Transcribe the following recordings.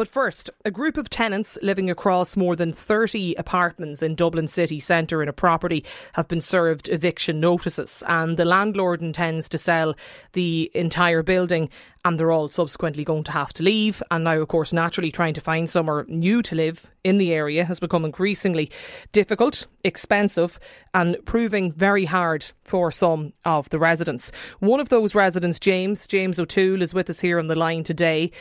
But first, a group of tenants living across more than 30 apartments in Dublin city centre in a property have been served eviction notices, and the landlord intends to sell the entire building, and they're all subsequently going to have to leave. And now, of course, naturally, trying to find somewhere new to live in the area has become increasingly difficult, expensive, and proving very hard for some of the residents. One of those residents, James, James O'Toole, is with us here on the line today.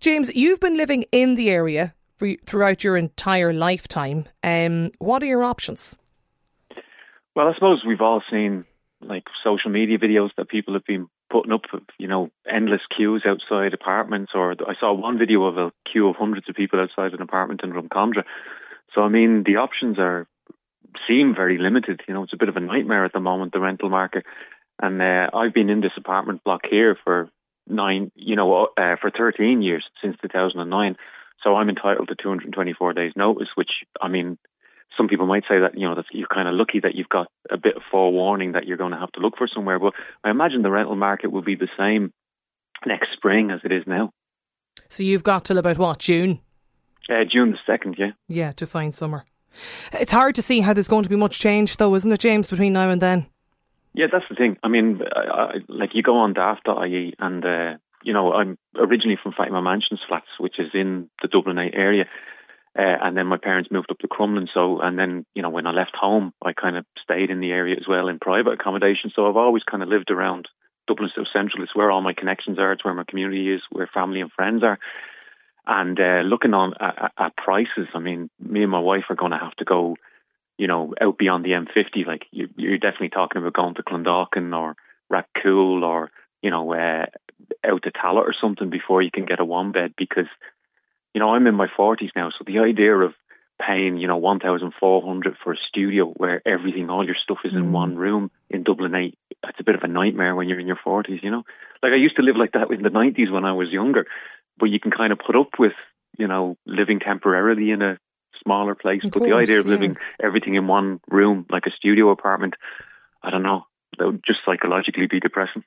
James, you've been living in the area for, throughout your entire lifetime. Um, what are your options? Well, I suppose we've all seen like social media videos that people have been putting up, you know, endless queues outside apartments. Or I saw one video of a queue of hundreds of people outside an apartment in Drumcondra. So I mean, the options are seem very limited. You know, it's a bit of a nightmare at the moment, the rental market. And uh, I've been in this apartment block here for nine, you know, uh, for 13 years since 2009. So I'm entitled to 224 days notice, which I mean, some people might say that you know that you're kind of lucky that you've got a bit of forewarning that you're going to have to look for somewhere. But I imagine the rental market will be the same next spring as it is now. So you've got till about what June? Uh, June the second, yeah. Yeah, to find summer. It's hard to see how there's going to be much change, though, isn't it, James, between now and then? Yeah, that's the thing. I mean, I, I, like you go on daft.ie and, uh, you know, I'm originally from Fatima Mansions Flats, which is in the Dublin area. Uh, and then my parents moved up to Crumlin. So, and then, you know, when I left home, I kind of stayed in the area as well in private accommodation. So I've always kind of lived around Dublin South Central. It's where all my connections are. It's where my community is, where family and friends are. And uh, looking on at, at prices, I mean, me and my wife are going to have to go you know, out beyond the M50, like you, are definitely talking about going to Clondalkin or Rathcoole or, you know, uh, out to Tallaght or something before you can get a one bed because, you know, I'm in my 40s now. So the idea of paying, you know, 1,400 for a studio where everything, all your stuff is in mm. one room in Dublin 8, that's a bit of a nightmare when you're in your 40s, you know? Like I used to live like that in the 90s when I was younger, but you can kind of put up with, you know, living temporarily in a smaller place. Of but course, the idea of yeah. living everything in one room, like a studio apartment, I don't know. That would just psychologically be depressing.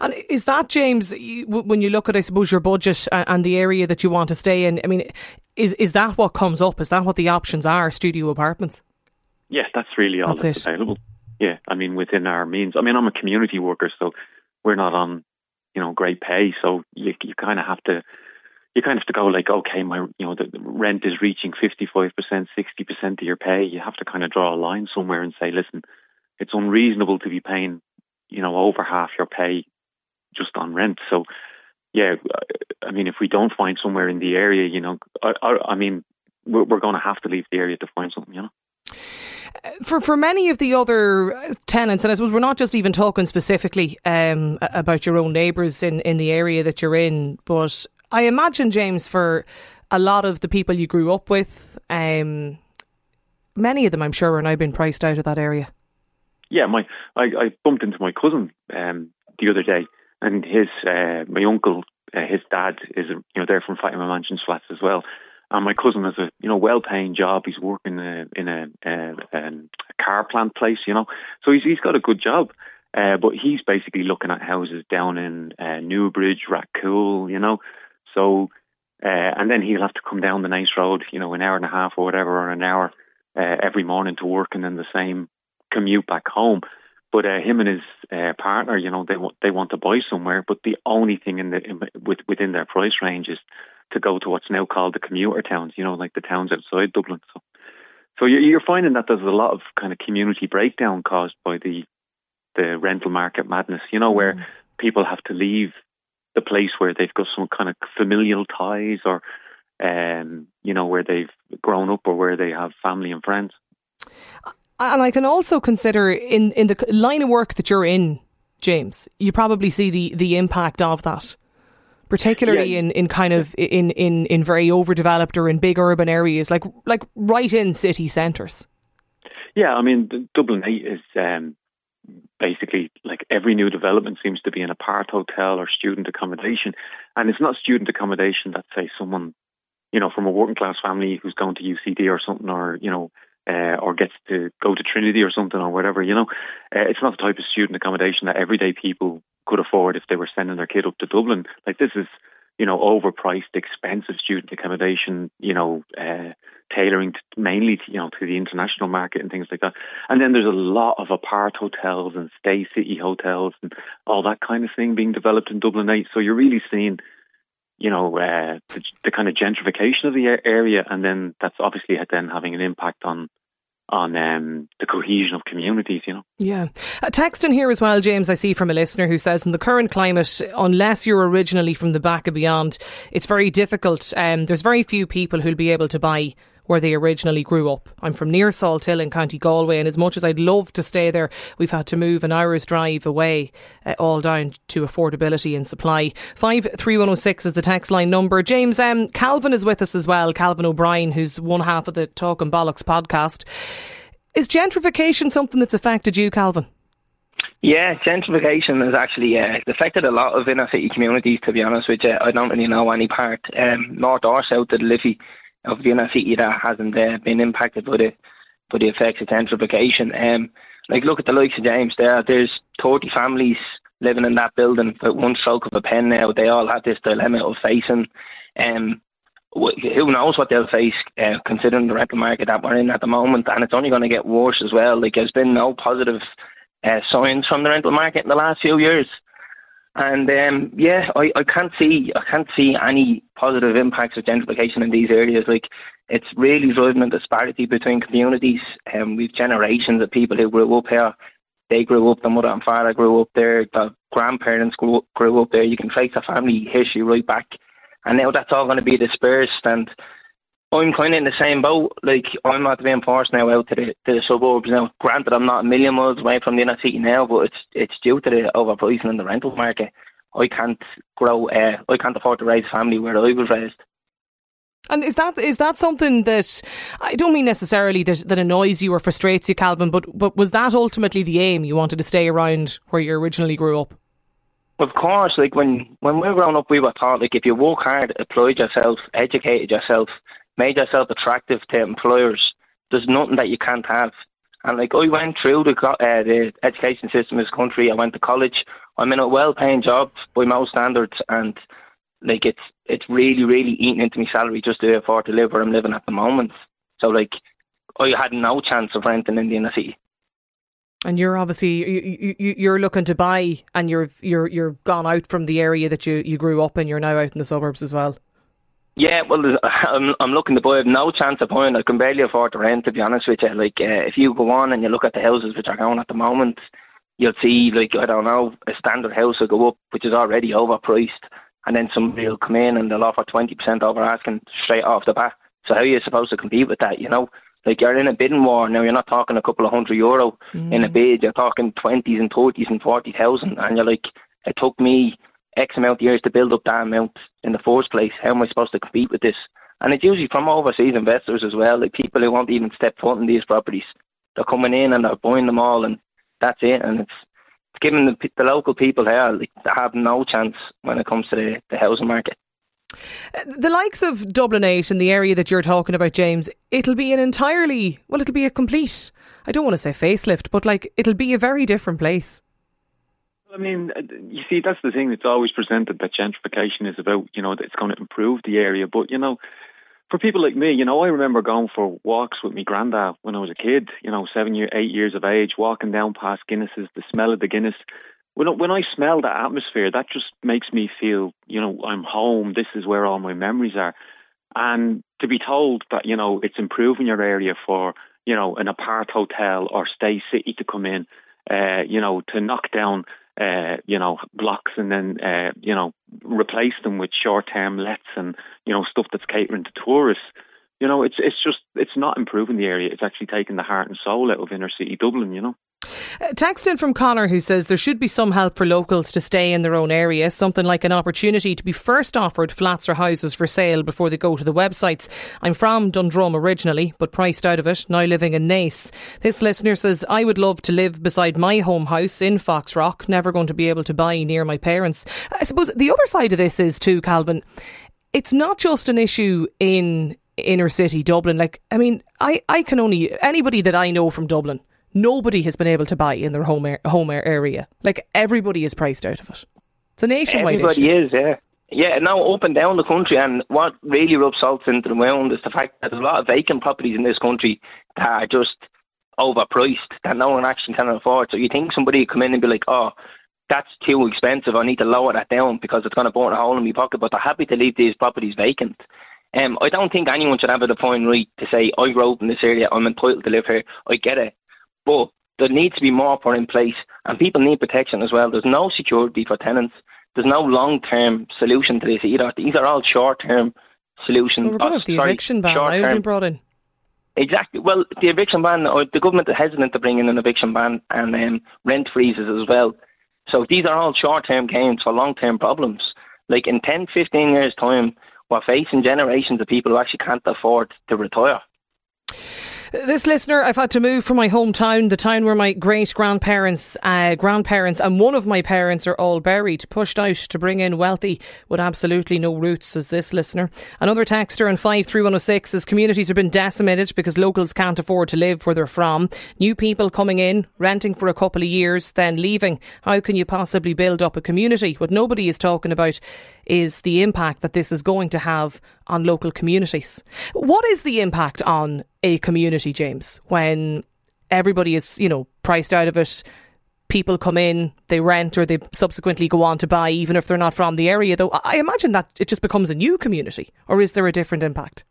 And is that, James, when you look at, I suppose, your budget and the area that you want to stay in, I mean, is is that what comes up? Is that what the options are, studio apartments? Yes, that's really all that's, that's available. Yeah, I mean, within our means. I mean, I'm a community worker, so we're not on, you know, great pay. So you, you kind of have to you kind of have to go like, okay, my you know the, rent is reaching fifty five percent, sixty percent of your pay. You have to kind of draw a line somewhere and say, listen, it's unreasonable to be paying, you know, over half your pay just on rent. So, yeah, I mean, if we don't find somewhere in the area, you know, I, I, I mean, we're, we're going to have to leave the area to find something, you know for for many of the other tenants, and I suppose we're not just even talking specifically um, about your own neighbours in, in the area that you're in, but I imagine, James, for a lot of the people you grew up with, um, many of them, I'm sure, are now being priced out of that area. Yeah, my I, I bumped into my cousin um, the other day, and his uh, my uncle, uh, his dad is you know they're from Fatima Mansions flats as well, and my cousin has a you know well paying job. He's working in a, in a, a, um, a car plant place, you know, so he's he's got a good job. Uh, but he's basically looking at houses down in uh, Newbridge, Rathcoole, you know. So, uh, and then he'll have to come down the Naas road, you know, an hour and a half or whatever, or an hour uh, every morning to work, and then the same commute back home. But uh, him and his uh, partner, you know, they want they want to buy somewhere, but the only thing in the in, with, within their price range is to go to what's now called the commuter towns, you know, like the towns outside Dublin. So, so you're, you're finding that there's a lot of kind of community breakdown caused by the the rental market madness, you know, where mm. people have to leave the place where they've got some kind of familial ties or, um, you know, where they've grown up or where they have family and friends. And I can also consider in, in the line of work that you're in, James, you probably see the, the impact of that. Particularly yeah. in, in kind of in, in, in very overdeveloped or in big urban areas, like like right in city centres. Yeah, I mean Dublin 8 is um, basically like every new development seems to be in a part hotel or student accommodation. And it's not student accommodation that say someone, you know, from a working class family who's going to UCD or something or, you know, uh, or gets to go to Trinity or something or whatever. You know, uh, it's not the type of student accommodation that everyday people could afford if they were sending their kid up to Dublin. Like this is, you know, overpriced, expensive student accommodation. You know, uh, tailoring to, mainly, to, you know, to the international market and things like that. And then there's a lot of apart hotels and Staycity hotels and all that kind of thing being developed in Dublin 8. So you're really seeing you know, uh, the, the, kind of gentrification of the area, and then that's obviously then having an impact on on um, the cohesion of communities, you know. Yeah. A text in here as well, James, I see from a listener who says, in the current climate, unless you're originally from the back of beyond, it's very difficult. Um, there's very few people who'll be able to buy where they originally grew up. I'm from near Salthill in County Galway, and as much as I'd love to stay there, we've had to move an hour's drive away, uh, all down to affordability and supply. 53106 is the text line number. James, um, Calvin is with us as well, Calvin O'Brien, who's one half of the Talking Bollocks podcast. Is gentrification something that's affected you, Calvin? Yeah, gentrification has actually uh, affected a lot of inner city communities. To be honest with you, I don't really know any part um, north or south of the Liffey of the city that hasn't uh, been impacted by the by the effects of gentrification. Um, like look at the likes of James there. There's 30 families living in that building with one stroke of a pen now. They all have this dilemma of facing. Um, who knows what they'll face, uh, considering the rental market that we're in at the moment, and it's only going to get worse as well. Like there's been no positive uh, signs from the rental market in the last few years. And um, yeah, I, I can't see I can't see any positive impacts of gentrification in these areas. Like it's really driving a disparity between communities. Um, we've generations of people who grew up here. They grew up. The mother and father grew up there. The grandparents grew up, grew up there. You can trace the family history right back, and now that's all going to be dispersed. And I'm kind of in the same boat. Like I'm not being forced now out to the to the suburbs. Now, granted, I'm not a million miles away from the inner city now, but it's it's due to the overpricing in the rental market. I can't grow. Uh, I can't afford to raise a family where I was raised. And is that is that something that I don't mean necessarily that, that annoys you or frustrates you, Calvin, but but was that ultimately the aim? You wanted to stay around where you originally grew up. Of course, like when when we were growing up, we were taught like if you work hard, applied yourself, educated yourself, made yourself attractive to employers. There's nothing that you can't have. And like I went through the uh, the education system in this country. I went to college. I'm in a well-paying job by most standards, and like it's it's really really eating into my salary just to afford to live where I'm living at the moment. So like I had no chance of renting in the inner city. And you're obviously you, are looking to buy, and you're you're you're gone out from the area that you, you grew up in. You're now out in the suburbs as well. Yeah, well, I'm, I'm looking to buy. No chance of buying. I can barely afford to rent. To be honest with you, like uh, if you go on and you look at the houses which are going at the moment, you'll see like I don't know a standard house will go up, which is already overpriced, and then somebody will come in and they'll offer twenty percent over asking straight off the bat. So how are you supposed to compete with that? You know, like you're in a bidding war now. You're not talking a couple of hundred euro mm. in a bid. You're talking twenties and thirties and forty thousand, and you're like, it took me X amount of years to build up that amount in the first place. How am I supposed to compete with this? And it's usually from overseas investors as well, like people who won't even step foot in these properties. They're coming in and they're buying them all, and that's it. And it's, it's giving the, the local people here like, they have no chance when it comes to the, the housing market. The likes of Dublin 8 and the area that you're talking about, James, it'll be an entirely, well, it'll be a complete, I don't want to say facelift, but like it'll be a very different place. I mean, uh, you see, that's the thing that's always presented that gentrification is about, you know, it's going to improve the area. But, you know, for people like me, you know, I remember going for walks with my granddad when I was a kid, you know, seven year, eight years of age, walking down past Guinness's, the smell of the Guinness. When I, when I smell that atmosphere, that just makes me feel, you know, I'm home. This is where all my memories are. And to be told that, you know, it's improving your area for, you know, an apart hotel or stay city to come in, uh, you know, to knock down uh, you know, blocks and then, uh, you know, replace them with short-term lets and, you know, stuff that's catering to tourists. You know, it's it's just it's not improving the area. It's actually taking the heart and soul out of inner city Dublin. You know. Text in from Connor who says there should be some help for locals to stay in their own area, something like an opportunity to be first offered flats or houses for sale before they go to the websites. I'm from Dundrum originally, but priced out of it, now living in Naas. This listener says, I would love to live beside my home house in Foxrock, never going to be able to buy near my parents. I suppose the other side of this is too, Calvin, it's not just an issue in inner city Dublin. Like, I mean, I, I can only anybody that I know from Dublin, nobody has been able to buy in their home home area. Like everybody is priced out of it. It's a nationwide Everybody issue. is, yeah. Yeah, now up and down the country, and what really rubs salt into the wound is the fact that there's a lot of vacant properties in this country that are just overpriced, that no one actually can afford. So you think somebody would come in and be like, oh, that's too expensive, I need to lower that down because it's going to burn a hole in my pocket, but they're happy to leave these properties vacant. Um, I don't think anyone should have a defined right to say, I grew up in this area, I'm entitled to live here, I get it. But there needs to be more put in place, and people need protection as well. There's no security for tenants there's no long term solution to this either. These are all short term solutions. Well, we're going to the sorry, eviction ban now been brought in. Exactly. Well, the eviction ban, or the government is hesitant to bring in an eviction ban and um, rent freezes as well. So these are all short term gains for long term problems. Like in 10, 15 years' time, we're facing generations of people who actually can't afford to retire. This listener, I've had to move from my hometown, the town where my great grandparents, uh, grandparents, and one of my parents are all buried, pushed out to bring in wealthy with absolutely no roots, says this listener. Another texter on 53106 says communities have been decimated because locals can't afford to live where they're from. New people coming in, renting for a couple of years, then leaving. How can you possibly build up a community? What nobody is talking about is the impact that this is going to have on local communities. What is the impact on a community, James, when everybody is, you know, priced out of it? People come in, they rent, or they subsequently go on to buy, even if they're not from the area. Though I imagine that it just becomes a new community, or is there a different impact?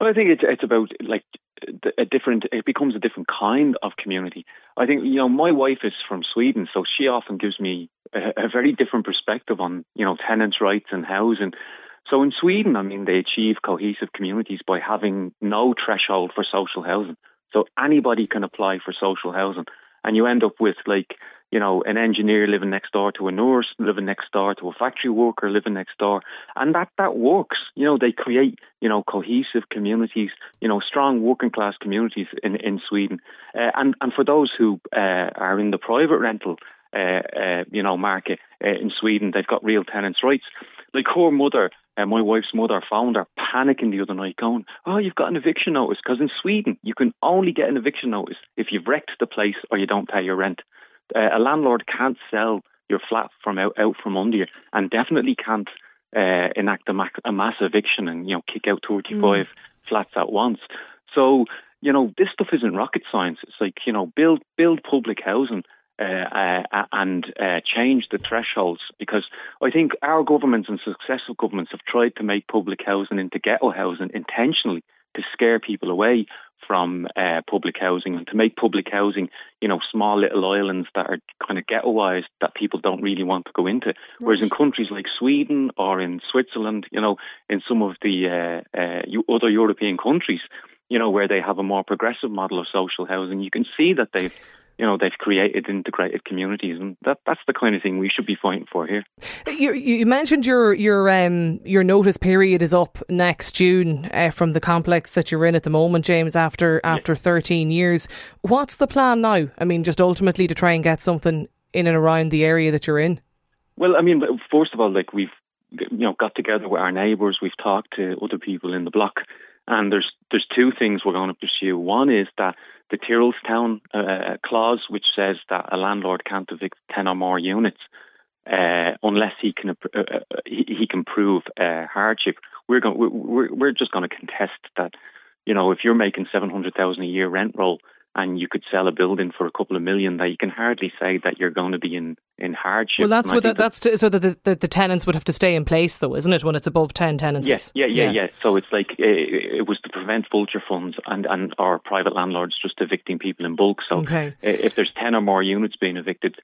Well, I think it's it's about like a different. It becomes a different kind of community. I think you know my wife is from Sweden, so she often gives me a, a very different perspective on you know tenants' rights and housing. So in Sweden, I mean, they achieve cohesive communities by having no threshold for social housing. So anybody can apply for social housing, and you end up with like you know, an engineer living next door to a nurse living next door to a factory worker living next door. And that, that works. You know, they create, you know, cohesive communities, you know, strong working class communities in, in Sweden. Uh, and, and for those who uh, are in the private rental, uh, uh you know, market uh, in Sweden, they've got real tenants' rights. Like her mother, uh, my wife's mother, found her panicking the other night, going, "Oh, you've got an eviction notice." Because in Sweden, you can only get an eviction notice if you've wrecked the place or you don't pay your rent uh, a landlord can't sell your flat from out, out from under you, and definitely can't uh, enact a, a, mass eviction and you know kick out 35 mm. flats at once. So you know this stuff isn't rocket science. It's like you know build build public housing. Uh, uh, and uh, change the thresholds because I think our governments and successive governments have tried to make public housing into ghetto housing intentionally to scare people away from uh, public housing and to make public housing, you know, small little islands that are kind of ghettoized that people don't really want to go into. Right. Whereas in countries like Sweden or in Switzerland, you know, in some of the uh, uh, other European countries, you know, where they have a more progressive model of social housing, you can see that they've you know they've created integrated communities, and that that's the kind of thing we should be fighting for here. You, you mentioned your your um, your notice period is up next June uh, from the complex that you're in at the moment, James. After after yeah. 13 years, what's the plan now? I mean, just ultimately to try and get something in and around the area that you're in. Well, I mean, first of all, like we've you know got together with our neighbours, we've talked to other people in the block, and there's there's two things we're going to pursue. One is that the Tyrrellstown uh, clause, which says that a landlord can't evict ten or more units uh, unless he can uh, uh, he, he, can prove uh, hardship. We're going we're we're just going to contest that. You know, if you're making seven hundred thousand a year rent roll and you could sell a building for a couple of million, that you can hardly say that you're going to be in, in hardship. Well, that's what that, that's to, so that the, the, the, tenants would have to stay in place, though, isn't it? When it's above ten tenants. Yes, yeah, yeah, yeah, yeah, So it's like it, it was to prevent vulture funds and and our private landlords just evicting people in bulk. So okay. if there's ten or more units being evicted,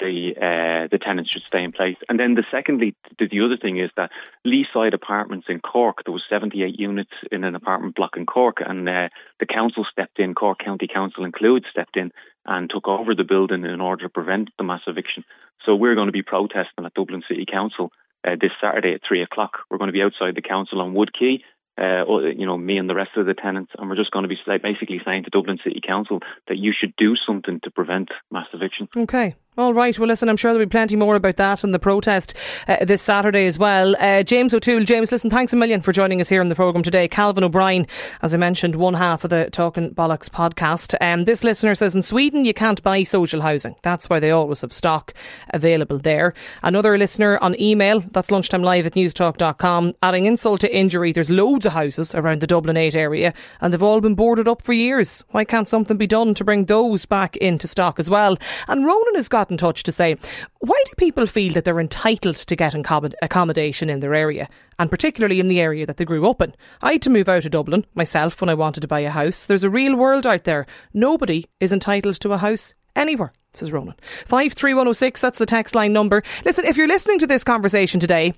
the uh, the tenants should stay in place. And then the secondly, the, the other thing is that Leeside Apartments in Cork, there was 78 units in an apartment block in Cork, and uh, the council stepped in, Cork County Council included, stepped in and took over the building in order to prevent the mass eviction. So we're going to be protesting at Dublin City Council uh, this Saturday at three o'clock. We're going to be outside the council on Wood Quay uh, you know, me and the rest of the tenants, and we're just going to be basically saying to Dublin City Council that you should do something to prevent mass eviction. Okay, All right. Well, listen, I'm sure there'll be plenty more about that and the protest uh, this Saturday as well. Uh, James O'Toole, James, listen, thanks a million for joining us here on the programme today. Calvin O'Brien, as I mentioned, one half of the Talking Bollocks podcast. Um, this listener says in Sweden you can't buy social housing. That's why they always have stock available there. Another listener on email, that's lunchtime live at newstalk.com, adding insult to injury. There's loads of houses around the Dublin 8 area and they've all been boarded up for years. Why can't something be done to bring those back into stock as well? And Ronan has got in touch to say, why do people feel that they're entitled to get accommodation in their area, and particularly in the area that they grew up in? I had to move out of Dublin myself when I wanted to buy a house. There's a real world out there. Nobody is entitled to a house anywhere, says Ronan. 53106, that's the text line number. Listen, if you're listening to this conversation today,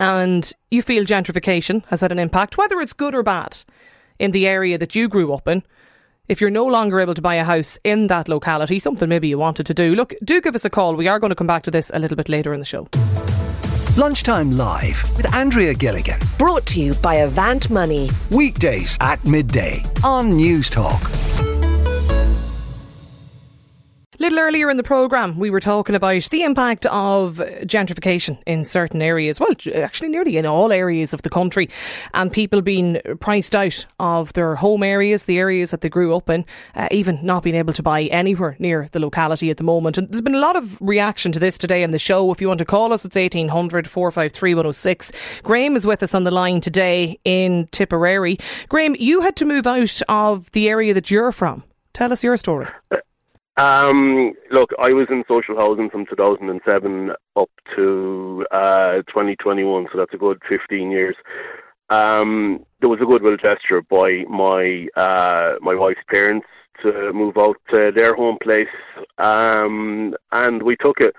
and you feel gentrification has had an impact, whether it's good or bad, in the area that you grew up in, if you're no longer able to buy a house in that locality, something maybe you wanted to do, look, do give us a call. We are going to come back to this a little bit later in the show. Lunchtime Live with Andrea Gilligan. Brought to you by Avant Money. Weekdays at midday on Newstalk. Little earlier in the programme, we were talking about the impact of gentrification in certain areas. Well, actually, nearly in all areas of the country, and people being priced out of their home areas, the areas that they grew up in, uh, even not being able to buy anywhere near the locality at the moment. And there's been a lot of reaction to this today in the show. If you want to call us, it's 1800 453 106. Graham is with us on the line today in Tipperary. Graham, you had to move out of the area that you're from. Tell us your story. Um, look, I was in social housing from 2007 up to uh, 2021, so that's a good 15 years. Um, there was a goodwill gesture by my uh, my wife's parents to move out to their home place, um, and we took it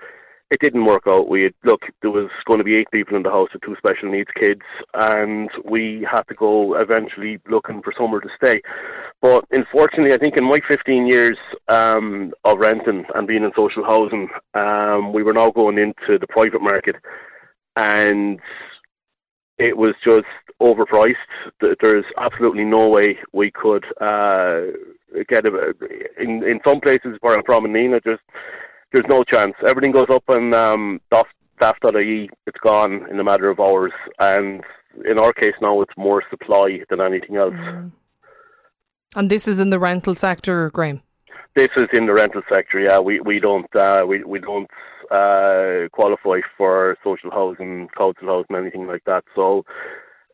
it didn't work out. We had, look, there was going to be eight people in the house with two special needs kids, and we had to go eventually looking for somewhere to stay. But unfortunately, I think in my 15 years um, of renting and being in social housing, um, we were now going into the private market, and it was just overpriced. There's absolutely no way we could uh, get it. In in some places where I'm from in Nenagh, just there's no chance. Everything goes up on um, daft.ie. It's gone in a matter of hours. And in our case now, it's more supply than anything else. Mm. And this is in the rental sector, Graham. This is in the rental sector. Yeah, we we don't uh, we we don't uh, qualify for social housing, council housing, anything like that. So,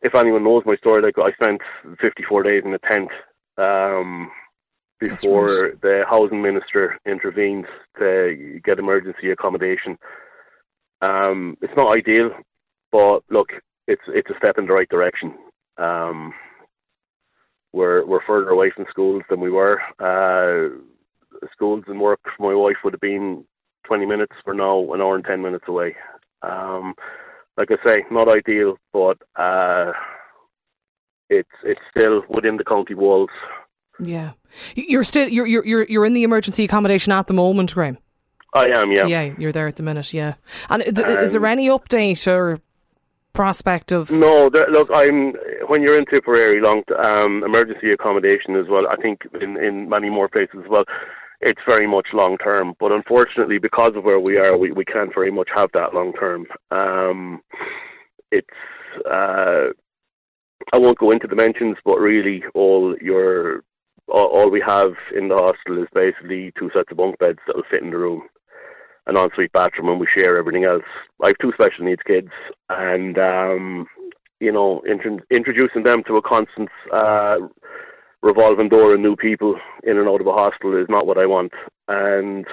if anyone knows my story, like I spent 54 days in a tent. Um, before the housing minister intervenes to get emergency accommodation. Um, it's not ideal, but look, it's it's a step in the right direction. Um, we're we're further away from schools than we were. Uh, schools and work for my wife would have been 20 minutes. We're now an hour and 10 minutes away. Um, like I say, not ideal, but uh, it's it's still within the county walls. Yeah, you're still you're you're you're in the emergency accommodation at the moment, Graham. I am, yeah. Yeah, you're there at the minute, yeah. And um, is there um, any update or prospect of? No, there, look, I'm when you're in Tipperary, long um, emergency accommodation as well. I think in in many more places as well. It's very much long term, but unfortunately, because of where we are, we, we can't very much have that long term. Um, it's uh, I won't go into the dimensions, but really all your all, all we have in the hostel is basically two sets of bunk beds that'll fit in the room, an ensuite bathroom, and we share everything else. I have two special needs kids, and um, you know, int- introducing them to a constant uh, revolving door of new people in and out of a hostel is not what I want, and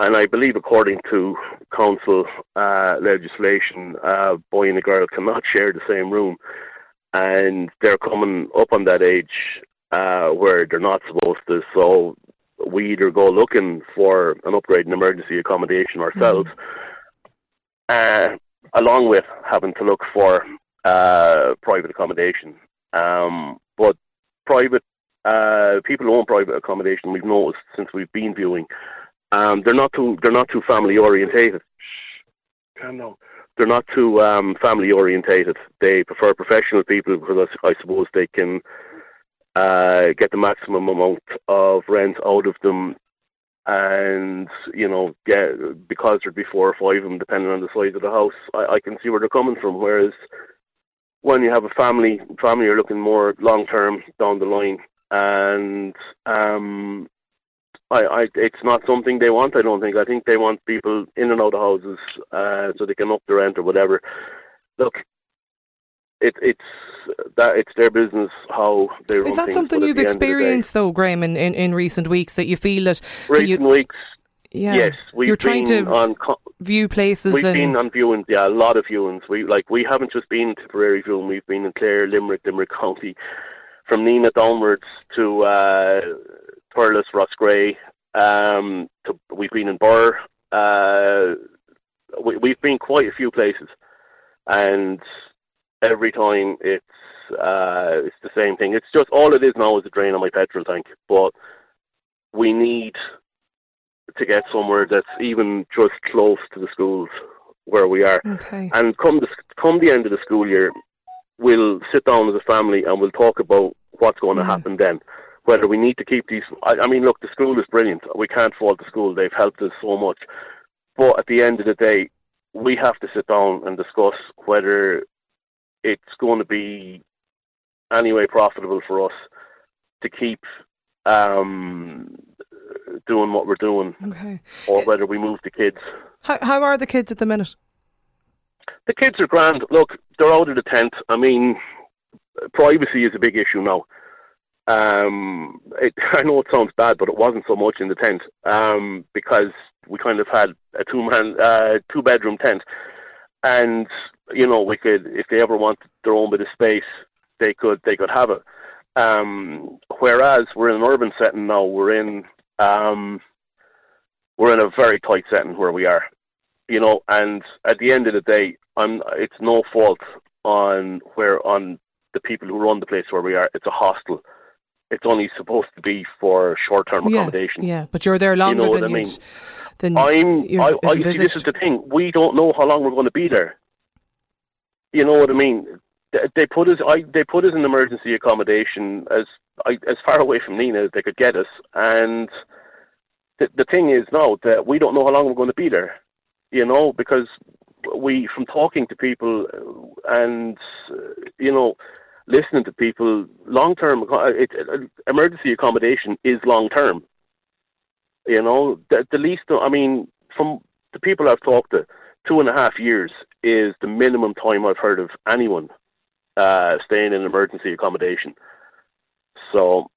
and I believe, according to council uh, legislation, a boy and a girl cannot share the same room, and they're coming up on that age uh, where they're not supposed to. So we either go looking for an upgrade in emergency accommodation ourselves, mm-hmm. uh, along with having to look for uh, private accommodation. Um, but private uh, people who own private accommodation, we've noticed since we've been viewing, um, they're not too they're not too family orientated. No, they're not too um, family orientated. They prefer professional people because I suppose they can uh, get the maximum amount of rent out of them and you know, get because there'd be four or five of them, depending on the size of the house. I, I can see where they're coming from. Whereas when you have a family, family are looking more long term down the line, and um, I, I, it's not something they want. I don't think. I think they want people in and out of houses uh, so they can up the rent or whatever. Look, it, it's that it's their business how they run Is that something you've the end of the day- experienced, though, Graham, in, in, in recent weeks that you feel that Recent you, weeks, yeah, yes, we've you're trying been to on. Co- view places We've been on viewings, yeah, a lot of viewings. We like we haven't just been in Tipperary viewing. We've been in Clare, Limerick, Limerick County, from Nenagh downwards to uh, Thurles, Roscrea. Um, to, we've been in Birr. Uh, we, we've been quite a few places, and every time it's uh, it's the same thing. It's just all it is now is a drain on my petrol tank. But we need to get somewhere that's even just close to the schools where we are. okay. And come the come the end of the school year, we'll sit down as a family and we'll talk about what's going to happen then. Whether we need to keep these. I, I mean, look, the school is brilliant. We can't fault the school. They've helped us so much. But at the end of the day, we have to sit down and discuss whether it's going to be anyway profitable for us to keep um, doing what we're doing, Okay. or whether we move the kids. How, how are the kids at the minute? The kids are grand. Look, they're out of the tent. I mean, privacy is a big issue now. Um, it, I know it sounds bad, but it wasn't so much in the tent um, because we kind of had a two man, uh, two bedroom tent, and you know we could, if they ever want their own bit of space, they could they could have it. Um, whereas we're in an urban setting now, we're in um, we're in a very tight setting where we are, you know. And at the end of the day, I'm it's no fault on where on the people who run the place where we are. It's a hostel. It's only supposed to be for short term Yeah, accommodation. yeah, but you're there longer you know what than I mean? Than I'm. I, I you see, this is the thing. We don't know how long we're going to be there. You know what I mean? They, put us. I, they put us in emergency accommodation as I, as far away from Nenagh as they could get us. And the the thing is now that we don't know how long we're going to be there. You know, because we from talking to people and you know listening to people, long term emergency accommodation is long term. You know, the, the least. I mean, from the people I've talked to, two and a half years is the minimum time I've heard of anyone uh, staying in emergency accommodation. So.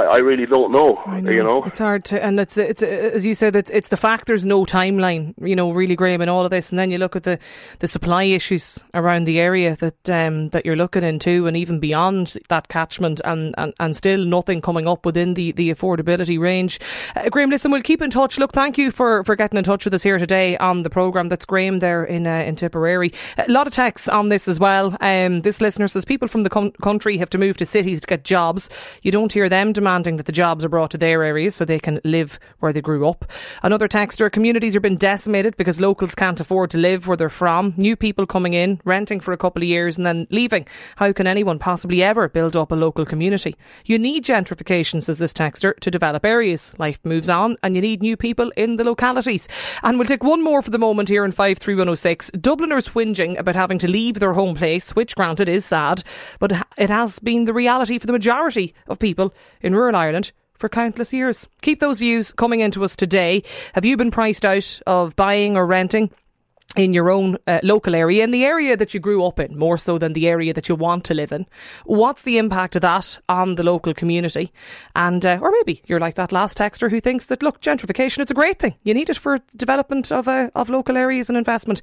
I, I really don't know, I you know. it's hard to, and it's it's as you said, it's it's the factors, no timeline. You know, really, Graham, in all of this, and then you look at the, the supply issues around the area that um, that you're looking into, and even beyond that catchment, and, and, and still nothing coming up within the, the affordability range. Uh, Graham, listen, we'll keep in touch. Look, thank you for, for getting in touch with us here today on the program. That's Graham there in uh, in Tipperary. A lot of texts on this as well. Um, this listener says people from the con- country have to move to cities to get jobs. You don't hear them demanding that the jobs are brought to their areas so they can live where they grew up. Another texter, communities are being decimated because locals can't afford to live where they're from. New people coming in, renting for a couple of years and then leaving. How can anyone possibly ever build up a local community? You need gentrification, says this texter, to develop areas. Life moves on and you need new people in the localities. And we'll take one more for the moment here in 53106. Dubliners whinging about having to leave their home place, which granted is sad, but it has been the reality for the majority of people in rural Ireland for countless years. Keep those views coming into us today. Have you been priced out of buying or renting? in your own uh, local area, in the area that you grew up in, more so than the area that you want to live in. What's the impact of that on the local community? And, uh, or maybe you're like that last texter who thinks that, look, gentrification, it's a great thing. You need it for development of, uh, of local areas and investment.